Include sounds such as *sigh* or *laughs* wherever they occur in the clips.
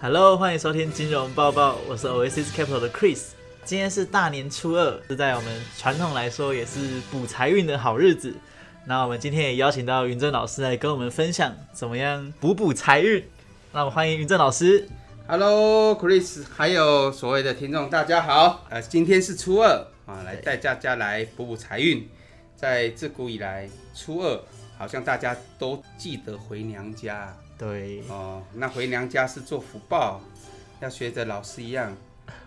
Hello，欢迎收听金融报报，我是 Oasis Capital 的 Chris。今天是大年初二，是在我们传统来说也是补财运的好日子。那我们今天也邀请到云正老师来跟我们分享怎么样补补财运。那我们欢迎云正老师。Hello，Chris，还有所谓的听众，大家好。呃，今天是初二啊，来带大家来补补财运。在自古以来，初二好像大家都记得回娘家对，哦。那回娘家是做福报，要学着老师一样，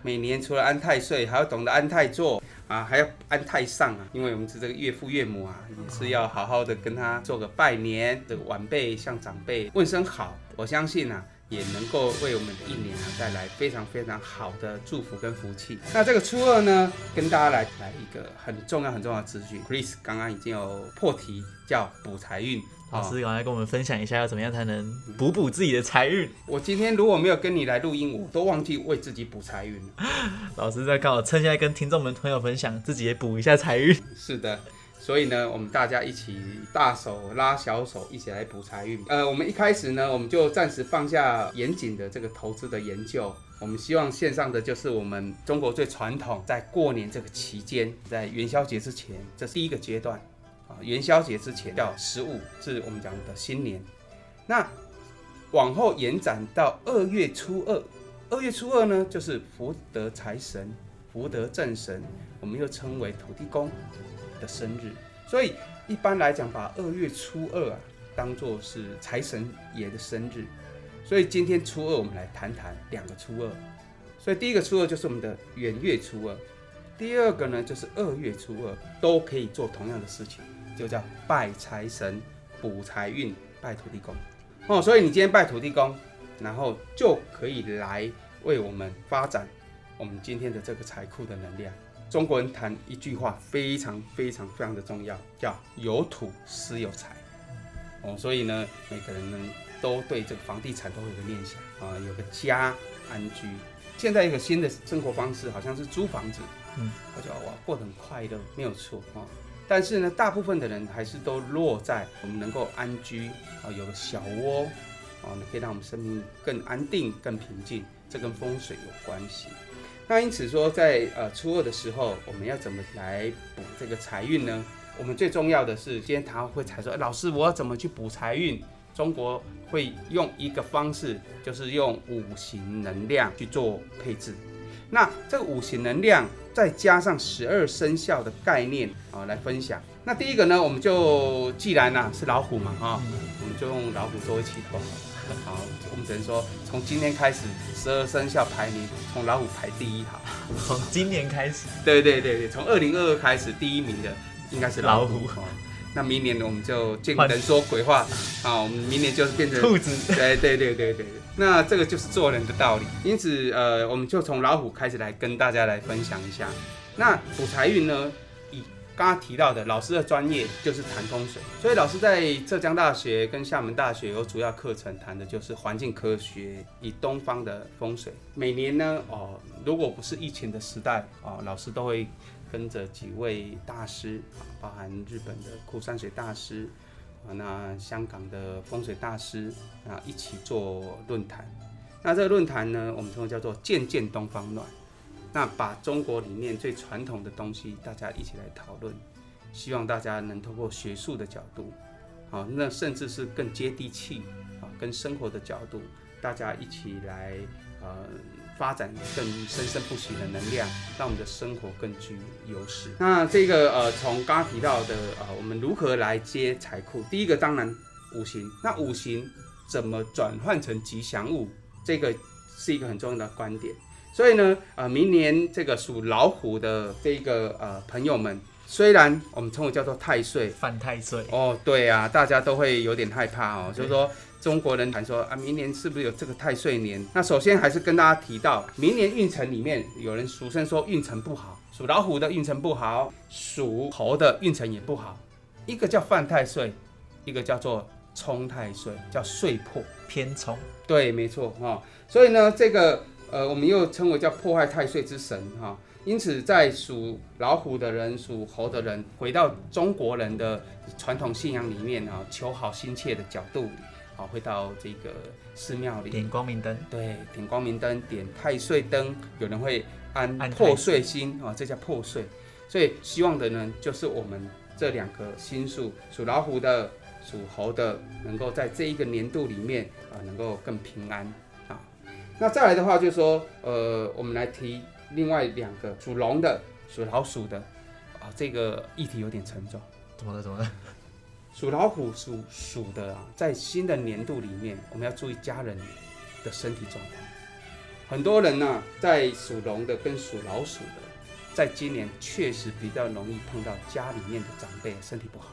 每年除了安太岁，还要懂得安太座啊，还要安太上啊。因为我们是这个岳父岳母啊，也是要好好的跟他做个拜年，这个晚辈向长辈问声好。我相信啊。也能够为我们的一年啊带来非常非常好的祝福跟福气。那这个初二呢，跟大家来来一个很重要很重要的资讯。Chris 刚刚已经有破题，叫补财运。老师赶快跟我们分享一下，要怎么样才能补补自己的财运。我今天如果没有跟你来录音，我都忘记为自己补财运了。*laughs* 老师在刚好趁现在跟听众们朋友分享，自己也补一下财运。是的。所以呢，我们大家一起大手拉小手，一起来补财运。呃，我们一开始呢，我们就暂时放下严谨的这个投资的研究，我们希望线上的就是我们中国最传统，在过年这个期间，在元宵节之前，这是第一个阶段啊。元宵节之前叫十五，是我们讲的新年。那往后延展到二月初二，二月初二呢，就是福德财神、福德正神，我们又称为土地公。的生日，所以一般来讲，把二月初二啊当做是财神爷的生日。所以今天初二，我们来谈谈两个初二。所以第一个初二就是我们的元月初二，第二个呢就是二月初二，都可以做同样的事情，就叫拜财神、补财运、拜土地公。哦，所以你今天拜土地公，然后就可以来为我们发展我们今天的这个财库的能量。中国人谈一句话非常非常非常的重要，叫有土司有财。哦，所以呢，每个人呢都对这个房地产都会有个念想啊，有个家安居。现在一个新的生活方式好像是租房子，嗯，我觉得哇过得很快乐，没有错啊。但是呢，大部分的人还是都落在我们能够安居啊，有个小窝啊，可以让我们生命更安定、更平静。这跟风水有关系。那因此说，在呃初二的时候，我们要怎么来补这个财运呢？我们最重要的是，今天他会才说，老师，我要怎么去补财运？中国会用一个方式，就是用五行能量去做配置。那这个五行能量再加上十二生肖的概念啊，来分享。那第一个呢，我们就既然呢、是老虎嘛，哈、我们就用老虎作为起头。好，我们只能说从今天开始，十二生肖排名从老虎排第一好。从今年开始，对对对对，从二零二二开始，第一名的应该是老虎。老虎哦那明年呢，我们就见人说鬼话 *laughs* 啊，我们明年就是变成兔子。对对对对对，那这个就是做人的道理。因此，呃，我们就从老虎开始来跟大家来分享一下。那补财运呢，以刚刚提到的老师的专业就是谈风水，所以老师在浙江大学跟厦门大学有主要课程谈的就是环境科学，以东方的风水。每年呢，哦，如果不是疫情的时代，哦，老师都会跟着几位大师啊，包含日本的枯山水大师。啊，那香港的风水大师啊一起做论坛。那这个论坛呢，我们称为叫做“渐渐东方暖”。那把中国里面最传统的东西，大家一起来讨论，希望大家能通过学术的角度，好，那甚至是更接地气啊，跟生活的角度，大家一起来呃发展更生生不息的能量，让我们的生活更具优势。那这个呃，从刚刚提到的呃，我们如何来接财库？第一个当然五行，那五行怎么转换成吉祥物？这个是一个很重要的观点。所以呢，呃，明年这个属老虎的这个呃朋友们，虽然我们称为叫做太岁，犯太岁。哦，对啊，大家都会有点害怕哦，就是说中国人谈说啊，明年是不是有这个太岁年？那首先还是跟大家提到，明年运程里面有人俗称说运程不好，属老虎的运程不好，属猴的运程也不好。一个叫犯太岁，一个叫做冲太岁，叫岁破。偏冲，对，没错哈、哦。所以呢，这个呃，我们又称为叫破坏太岁之神哈、哦。因此，在属老虎的人、属猴的人，回到中国人的传统信仰里面啊，求好心切的角度里，啊，好会到这个寺庙里点光明灯，对，点光明灯，点太岁灯，有人会安破碎星啊，这叫破碎。所以希望的呢，就是我们这两个星数，属老虎的、属猴的，能够在这一个年度里面啊，能够更平安啊。那再来的话，就是说，呃，我们来提另外两个属龙的、属老鼠的啊，这个议题有点沉重。怎么了？怎么了？属老虎、属鼠的啊，在新的年度里面，我们要注意家人的身体状况。很多人呢、在属龙的跟属老鼠的，在今年确实比较容易碰到家里面的长辈身体不好，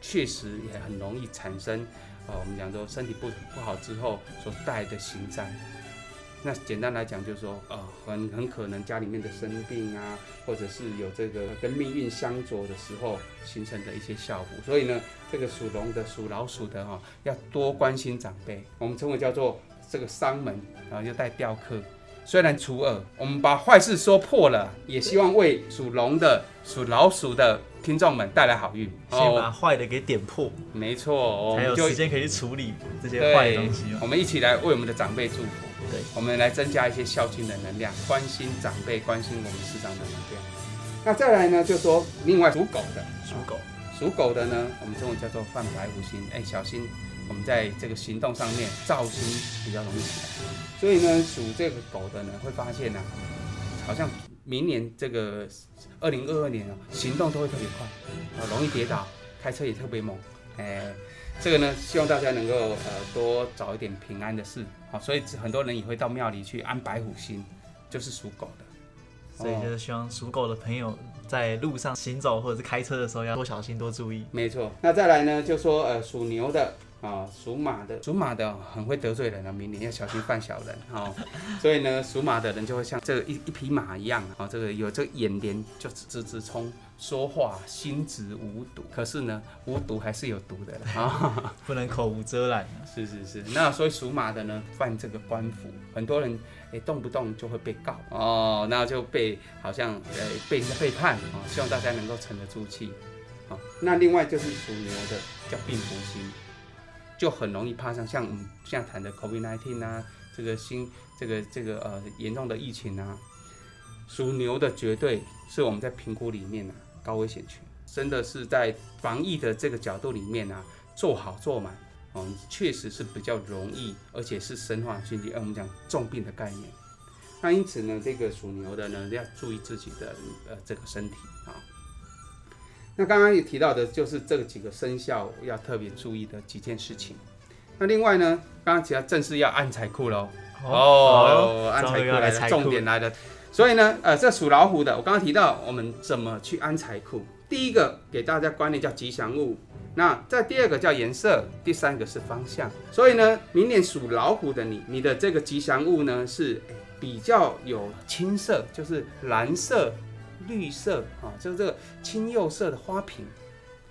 确实也很容易产生，呃，我们讲说身体不不好之后所带来的行灾。那简单来讲，就是说，呃，很很可能家里面的生病啊，或者是有这个跟命运相左的时候形成的一些效果。所以呢，这个属龙的、属老鼠的哈、要多关心长辈。我们称为叫做这个丧门，然后又带雕刻。虽然除二，我们把坏事说破了，也希望为属龙的、属老鼠的听众们带来好运。先把坏的给点破，没错，我们就才有时间可以去处理这些对坏的东西嘛。我们一起来为我们的长辈祝福。对，我们来增加一些孝敬的能量，关心长辈，关心我们师长的能量。那再来呢，就说另外属狗的，属狗，属狗的呢，我们中文叫做犯白虎星，哎，小心我们在这个行动上面造心比较容易起来。所以呢，属这个狗的呢，会发现呢、好像明年这个二零二二年啊，行动都会特别快，啊，容易跌倒，开车也特别猛，哎。这个呢，希望大家能够呃多找一点平安的事，好，所以很多人也会到庙里去安白虎星，就是属狗的。所以就是希望属狗的朋友在路上行走或者是开车的时候要多小心多注意。没错，那再来呢，就说呃属牛的啊，属马的，属马的很会得罪人啊，明年要小心犯小人哦。*laughs* 所以呢，属马的人就会像这个一一匹马一样啊，这个有这个眼帘就直直冲，说话心直无毒，可是呢，无毒还是有毒的啦啊。*laughs* 不能口无遮拦啊。是是是，那所以属马的呢，犯这个官府，很多人诶动不动就会被告哦，那就被好像呃被人家背叛哦，希望大家能够沉得住气。好、那另外就是属牛的叫病福星，就很容易怕上像我们现在谈的 COVID-19 啊，这个新这个这个呃严重的疫情啊，属牛的绝对是我们在评估里面啊高危险群，真的是在防疫的这个角度里面啊做好做满。嗯，确实是比较容易，而且是生化心理，呃，我们讲重病的概念。那因此呢，这个属牛的呢，要注意自己的呃这个身体。那刚刚也提到的，就是这几个生肖要特别注意的几件事情。那另外呢，刚刚提到正式要安财库喽。哦，安财库重点来了。所以呢，呃，这属老虎的，我刚刚提到我们怎么去安财库。第一个给大家观念叫吉祥物，那在第二个叫颜色，第三个是方向。所以呢，明年属老虎的你，你的这个吉祥物呢是比较有青色，就是蓝色、绿色啊，就是这个青釉色的花瓶。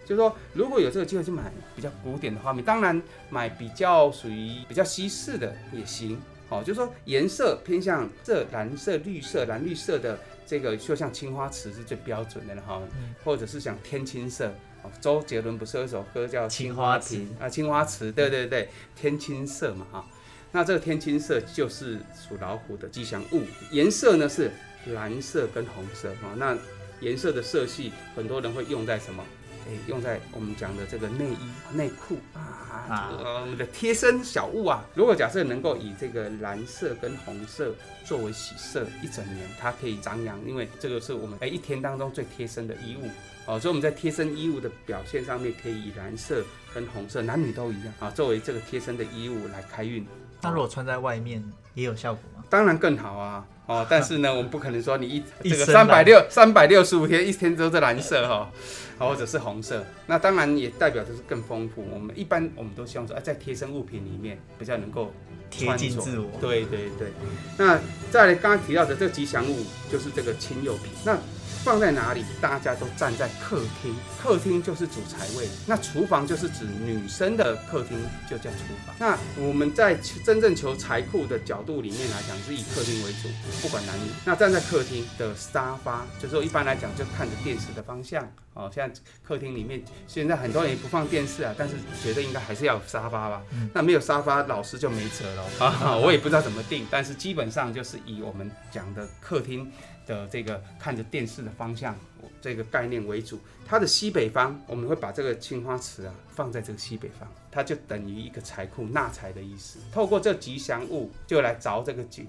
就是说，如果有这个机会去买比较古典的花瓶，当然买比较属于比较西式的也行。哦，就是说颜色偏向这蓝色、绿色、蓝绿色的这个，就像青花瓷是最标准的了哈，嗯或者是像天青色。哦，周杰伦不是有一首歌叫《青花瓷》啊，青花瓷，对对对，天青色嘛哈。那这个天青色就是属老虎的吉祥物，颜色呢是蓝色跟红色啊。那颜色的色系，很多人会用在什么？诶，用在我们讲的这个内衣、内裤啊，啊呃，我们的贴身小物啊。如果假设能够以这个蓝色跟红色作为喜色，一整年它可以张扬，因为这个是我们诶一天当中最贴身的衣物哦，所以我们在贴身衣物的表现上面，可以以蓝色跟红色，男女都一样啊，作为这个贴身的衣物来开运。那如果穿在外面也有效果吗？当然更好啊。哦，但是呢，*laughs* 我们不可能说你一一这个三百六三百六十五天，一天都是蓝色哈、哦，或者是红色。那当然也代表就是更丰富。我们一般我们都希望说，哎、在贴身物品里面比较能够贴近自我。对对对。那再来刚刚提到的这个吉祥物就是这个亲友品。那放在哪里？大家都站在客厅，客厅就是主财位，那厨房就是指女生的客厅，就叫厨房。那我们在真正求财库的角度里面来讲，是以客厅为主，不管男女。那站在客厅的沙发，就是说一般来讲就看着电视的方向。哦，现在客厅里面现在很多人也不放电视啊，但是觉得应该还是要有沙发吧。那没有沙发，老师就没辙了 *laughs* 啊。我也不知道怎么定，但是基本上就是以我们讲的客厅的这个看着电视的方向这个概念为主。它的西北方，我们会把这个青花瓷啊放在这个西北方，它就等于一个财库纳财的意思。透过这吉祥物，就来凿这个井，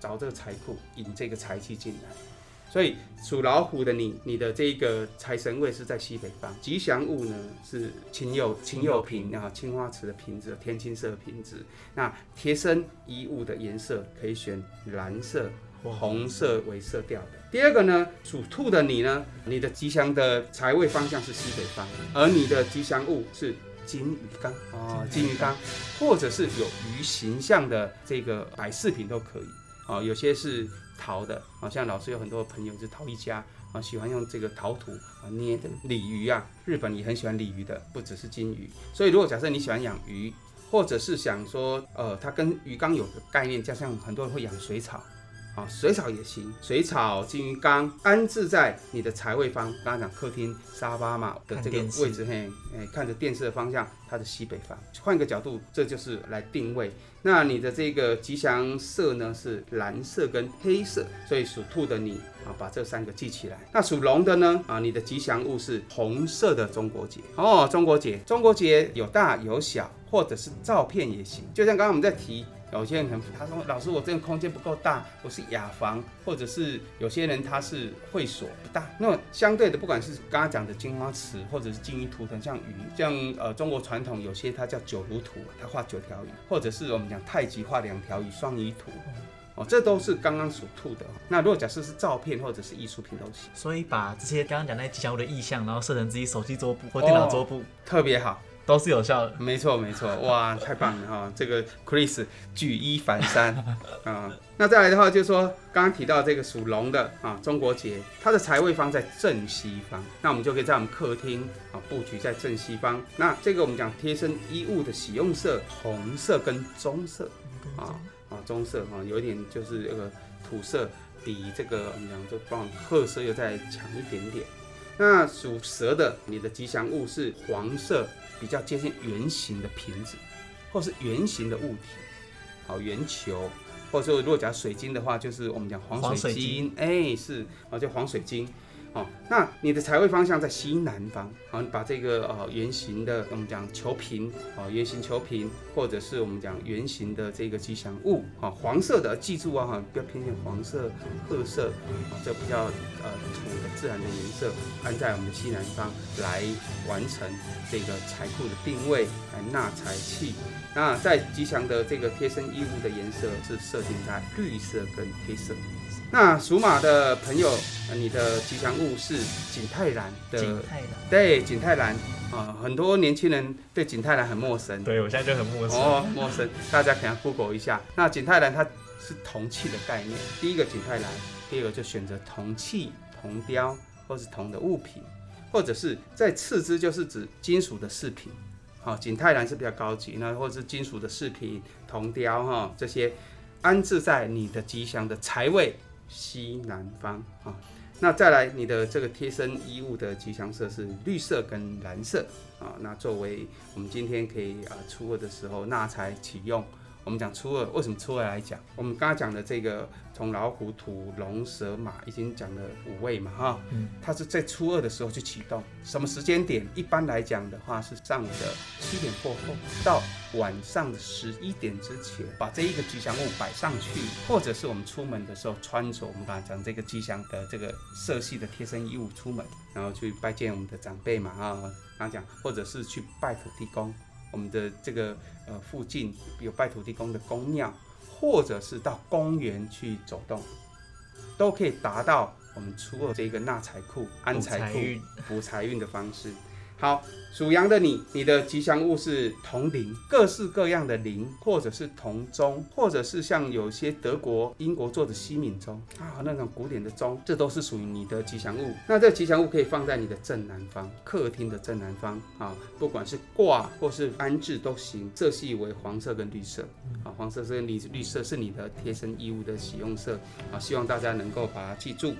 凿这个财库，引这个财气进来。所以属老虎的你，你的这个财神位是在西北方，吉祥物呢是青釉青釉瓶啊，青花瓷的瓶子，天青色的瓶子。那贴身衣物的颜色可以选蓝色、红色为色调的。第二个呢，属兔的你呢，你的吉祥的财位方向是西北方，而你的吉祥物是金鱼缸啊，金鱼缸，或者是有鱼形象的这个摆饰品都可以啊，有些是。陶的，好像老师有很多朋友是陶艺家啊，喜欢用这个陶土啊捏的鲤鱼啊，日本也很喜欢鲤鱼的，不只是金鱼。所以如果假设你喜欢养鱼，或者是想说，呃，它跟鱼缸有个概念，加上很多人会养水草。啊，水草也行，水草金鱼缸安置在你的财位方，刚刚讲客厅沙发嘛的这个位置，嘿，哎，看着电视的方向，它的西北方。换一个角度，这就是来定位。那你的这个吉祥色呢是蓝色跟黑色，所以属兔的你啊，把这三个记起来。那属龙的呢啊，你的吉祥物是红色的中国结哦，中国结，中国结有大有小，或者是照片也行。就像刚刚我们在提。有些人很，他说老师，我这个空间不够大，我是雅房，或者是有些人他是会所不大。那么相对的，不管是刚刚讲的金花瓷，或者是金鱼图腾，像鱼，像呃中国传统有些它叫九如图，它画九条鱼，或者是我们讲太极画两条鱼双鱼图，哦，这都是刚刚属兔的。那如果假设是照片或者是艺术品都行。所以把这些刚刚讲那吉祥物的意象，然后设成自己手机桌布或电脑桌布，特别好。都是有效的，没错没错，哇，太棒了哈！这个 Chris 举一反三 *laughs* 啊。那再来的话，就是说刚刚提到这个属龙的啊，中国结，它的财位方在正西方，那我们就可以在我们客厅啊布局在正西方。那这个我们讲贴身衣物的喜用色，红色跟棕色啊啊棕色哈，有一点就是这个土色，比这个我们讲就放褐色又再强一点点。那属蛇的，你的吉祥物是黄色。比较接近圆形的瓶子，或是圆形的物体，好圆球，或者说如果讲水晶的话，就是我们讲黄水晶，哎，是啊，叫黄水晶。哦，那你的财位方向在西南方，好，你把这个呃圆形的，我们讲球瓶，哦，圆形球瓶，或者是我们讲圆形的这个吉祥物，啊，黄色的，记住啊，哈，不要偏向黄色、褐色，啊，这比较呃土的自然的颜色，安在我们的西南方来完成这个财库的定位，来纳财气。那在吉祥的这个贴身衣物的颜色是设定在绿色跟黑色。那属马的朋友，你的吉祥物是景泰蓝的。景泰蓝。对，景泰蓝啊，很多年轻人对景泰蓝很陌生。对我现在就很陌生。哦，陌生，大家可能 Google 一下。那景泰蓝它是铜器的概念，第一个景泰蓝，第二个就选择铜器、铜雕或是铜的物品，或者是在次之就是指金属的饰品。好，景泰蓝是比较高级，那或者是金属的饰品、铜雕哈这些，安置在你的吉祥的财位。西南方啊，那再来你的这个贴身衣物的吉祥色是绿色跟蓝色啊，那作为我们今天可以啊出货的时候纳财启用。我们讲初二，为什么初二来讲？我们刚刚讲的这个，从老虎、土、龙、蛇、马，已经讲了五位嘛，哈，嗯，它是在初二的时候去启动，什么时间点？一般来讲的话，是上午的七点过后到晚上的十一点之前，把这一个吉祥物摆上去，或者是我们出门的时候穿着我们刚才讲这个吉祥的这个色系的贴身衣物出门，然后去拜见我们的长辈嘛，啊，刚刚讲，或者是去拜土地公。我们的这个呃附近有拜土地公的公庙，或者是到公园去走动，都可以达到我们初二这个纳财库、安财库、补财运的方式。好，属羊的你，你的吉祥物是铜铃，各式各样的铃，或者是铜钟，或者是像有些德国、英国做的西敏钟啊，那种古典的钟，这都是属于你的吉祥物。那这吉祥物可以放在你的正南方，客厅的正南方啊，不管是挂或是安置都行。色系为黄色跟绿色啊，黄色跟绿绿色是你的贴身衣物的使用色啊，希望大家能够把它记住。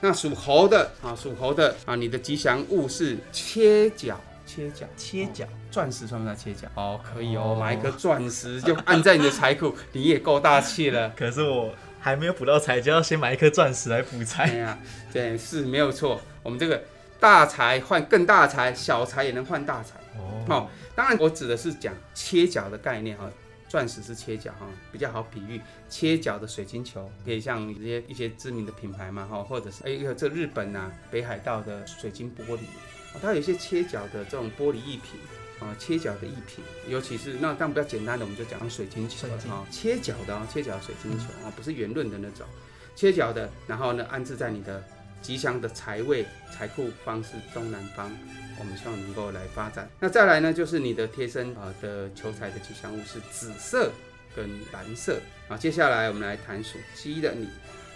那属猴的啊，属猴的啊，你的吉祥物是切角，切角，切角，钻石算不算切角？哦，可以哦，买一颗钻石就按在你的财库，*laughs* 你也够大气了。可是我还没有补到财，就要先买一颗钻石来补哎财。呀，对，是没有错。我们这个大财换更大财，小财也能换大财。哦，哦，当然我指的是讲切角的概念哈，钻石是切角哈，比较好比喻。切角的水晶球可以像这些一些知名的品牌嘛哈，或者是哎有这日本啊北海道的水晶玻璃，哦它有一些切角的这种玻璃艺品。啊，切角的艺品，尤其是那当然比较简单的，我们就讲水晶球哈，切角的啊，切角水晶球啊，不是圆润的那种，切角的，然后呢安置在你的吉祥的财位财库方是东南方，我们希望能够来发展。那再来呢，就是你的贴身啊的求财的吉祥物是紫色跟蓝色啊。接下来我们来谈属鸡的你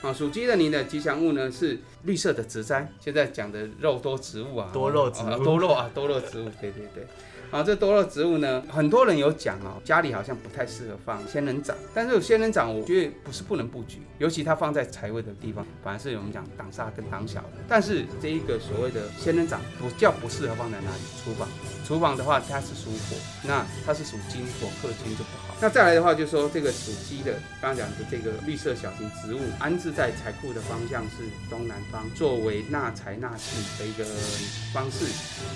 啊，属鸡的你的吉祥物呢是绿色的植栽。现在讲的肉多植物啊，多肉植物啊多肉啊，多肉植物，对对对。啊，这多肉植物呢，很多人有讲哦，家里好像不太适合放仙人掌，但是有仙人掌，我觉得不是不能布局，尤其它放在财位的地方，反而是我们讲挡煞跟挡小的。但是这一个所谓的仙人掌，不叫不适合放在哪里？厨房，厨房的话它是属火，那它是属金，火克金就不好。那再来的话，就说这个属鸡的，刚刚讲的这个绿色小型植物，安置在财库的方向是东南方，作为纳财纳气的一个方式。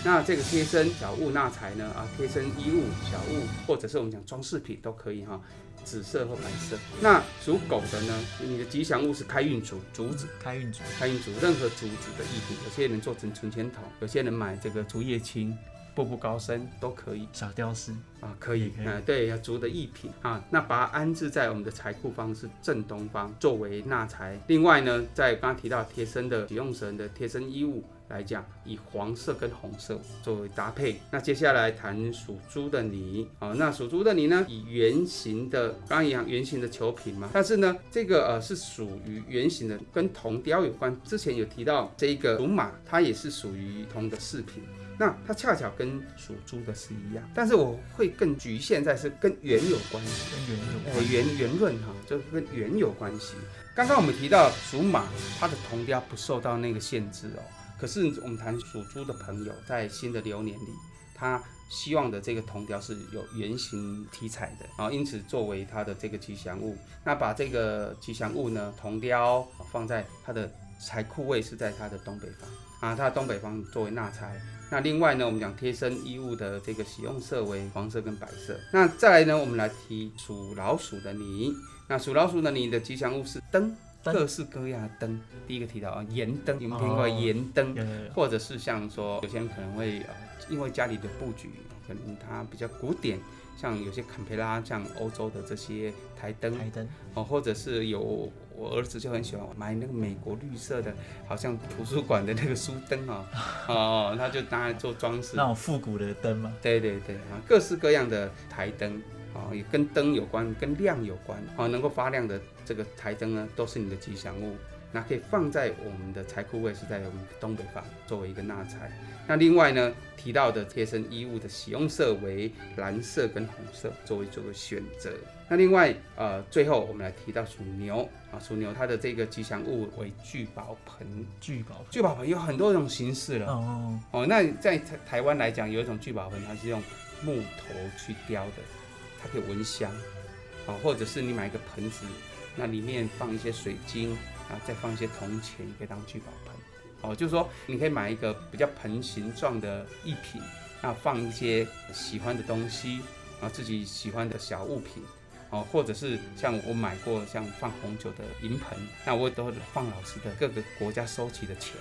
那这个贴身小物纳财呢？啊，贴身衣物、小物，或者是我们讲装饰品都可以哈，紫色或白色。那属狗的呢？你的吉祥物是开运竹，竹子，开运竹，开运竹，任何竹子的艺品，有些人做成存钱筒，有些人买这个竹叶青、步步高升都可以小雕饰，啊，可以可以啊，对，要竹的艺品啊，那把它安置在我们的财库方是正东方，作为纳财。另外呢，在刚刚提到贴身的使用神的贴身衣物。来讲，以黄色跟红色作为搭配。那接下来谈属猪的你，啊，那属猪的你呢，以圆形的，刚刚一样圆形的球瓶嘛，但是呢，这个呃是属于圆形的，跟铜雕有关。之前有提到这一个属马，它也是属于铜的饰品。那它恰巧跟属猪的是一样，但是我会更局限在是跟圆有关系，跟圆有呃关。圆圆润哈，就跟圆有关系。刚刚我们提到属马，它的铜雕不受到那个限制哦。可是我们谈属猪的朋友，在新的流年里，他希望的这个铜雕是有圆形题材的啊，因此作为他的这个吉祥物，那把这个吉祥物呢，铜雕放在他的财库位是在他的东北方啊，他的东北方作为纳财。那另外呢，我们讲贴身衣物的这个使用色为黄色跟白色。那再来呢，我们来提属老鼠的你，那属老鼠的你的吉祥物是灯。各式各样的灯，第一个提到啊，盐灯，有没有听过哦盐灯？或者是像说，有些人可能会呃，因为家里的布局可能它比较古典，像有些坎培拉，像欧洲的这些台灯台灯，哦，或者是有我儿子就很喜欢买那个美国绿色的，好像图书馆的那个书灯哦，*laughs* 哦，他就拿来做装饰那。种复古的灯嘛，对对对啊，各式各样的台灯啊，也跟灯有关，跟亮有关啊，能够发亮的这个台灯呢，都是你的吉祥物。那可以放在我们的财库位，是在我们东北方作为一个纳财。那另外呢，提到的贴身衣物的使用色为蓝色跟红色，作为做个选择。那另外呃，最后我们来提到属牛啊，属牛它的这个吉祥物为聚宝盆。聚宝。聚宝盆有很多种形式了。哦，哦，那在台台湾来讲，有一种聚宝盆，它是用木头去雕的，它可以闻香，啊、或者是你买一个盆子，那里面放一些水晶，啊，再放一些铜钱，也可以当聚宝盆。哦，就是说你可以买一个比较盆形状的艺品，那放一些喜欢的东西，啊，自己喜欢的小物品。哦，或者是像我买过像放红酒的银盆，那我都放老师的各个国家收集的钱。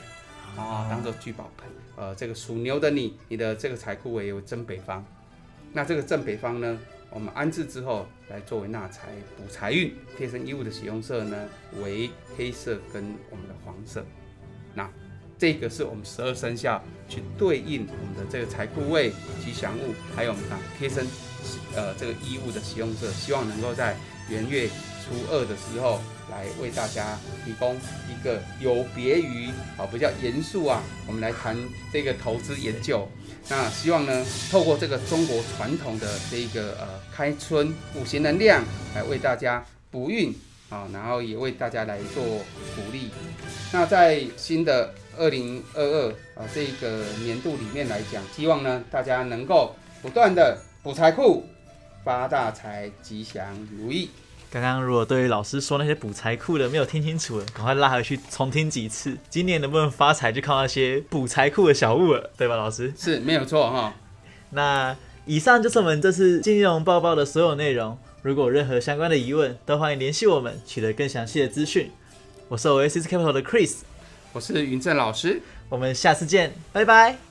啊，当做聚宝盆。呃，这个属牛的你，你的这个财库为有正北方。那这个正北方呢，我们安置之后来作为纳财补财运。贴身衣物的使用色呢为黑色跟我们的黄色。那这个是我们十二生肖去对应我们的这个财库位、吉祥物，还有我们的贴身呃这个衣物的使用色，希望能够在元月初二的时候来为大家提供一个有别于啊比较严肃啊，我们来谈这个投资研究。那希望呢，透过这个中国传统的这个呃开春五行能量，来为大家补运啊，然后也为大家来做鼓励。那在新的二零二二啊这个年度里面来讲，希望呢大家能够不断的补财库，发大财，吉祥如意。刚刚如果对于老师说那些补财库的没有听清楚，赶快拉回去重听几次。今年能不能发财，就靠那些补财库的小物了，对吧，老师？是没有错哈。那以上就是我们这次金融报报的所有内容。如果有任何相关的疑问，都欢迎联系我们，取得更详细的资讯。我是 Oasis Capital 的 Chris，我是云正老师，我们下次见，拜拜。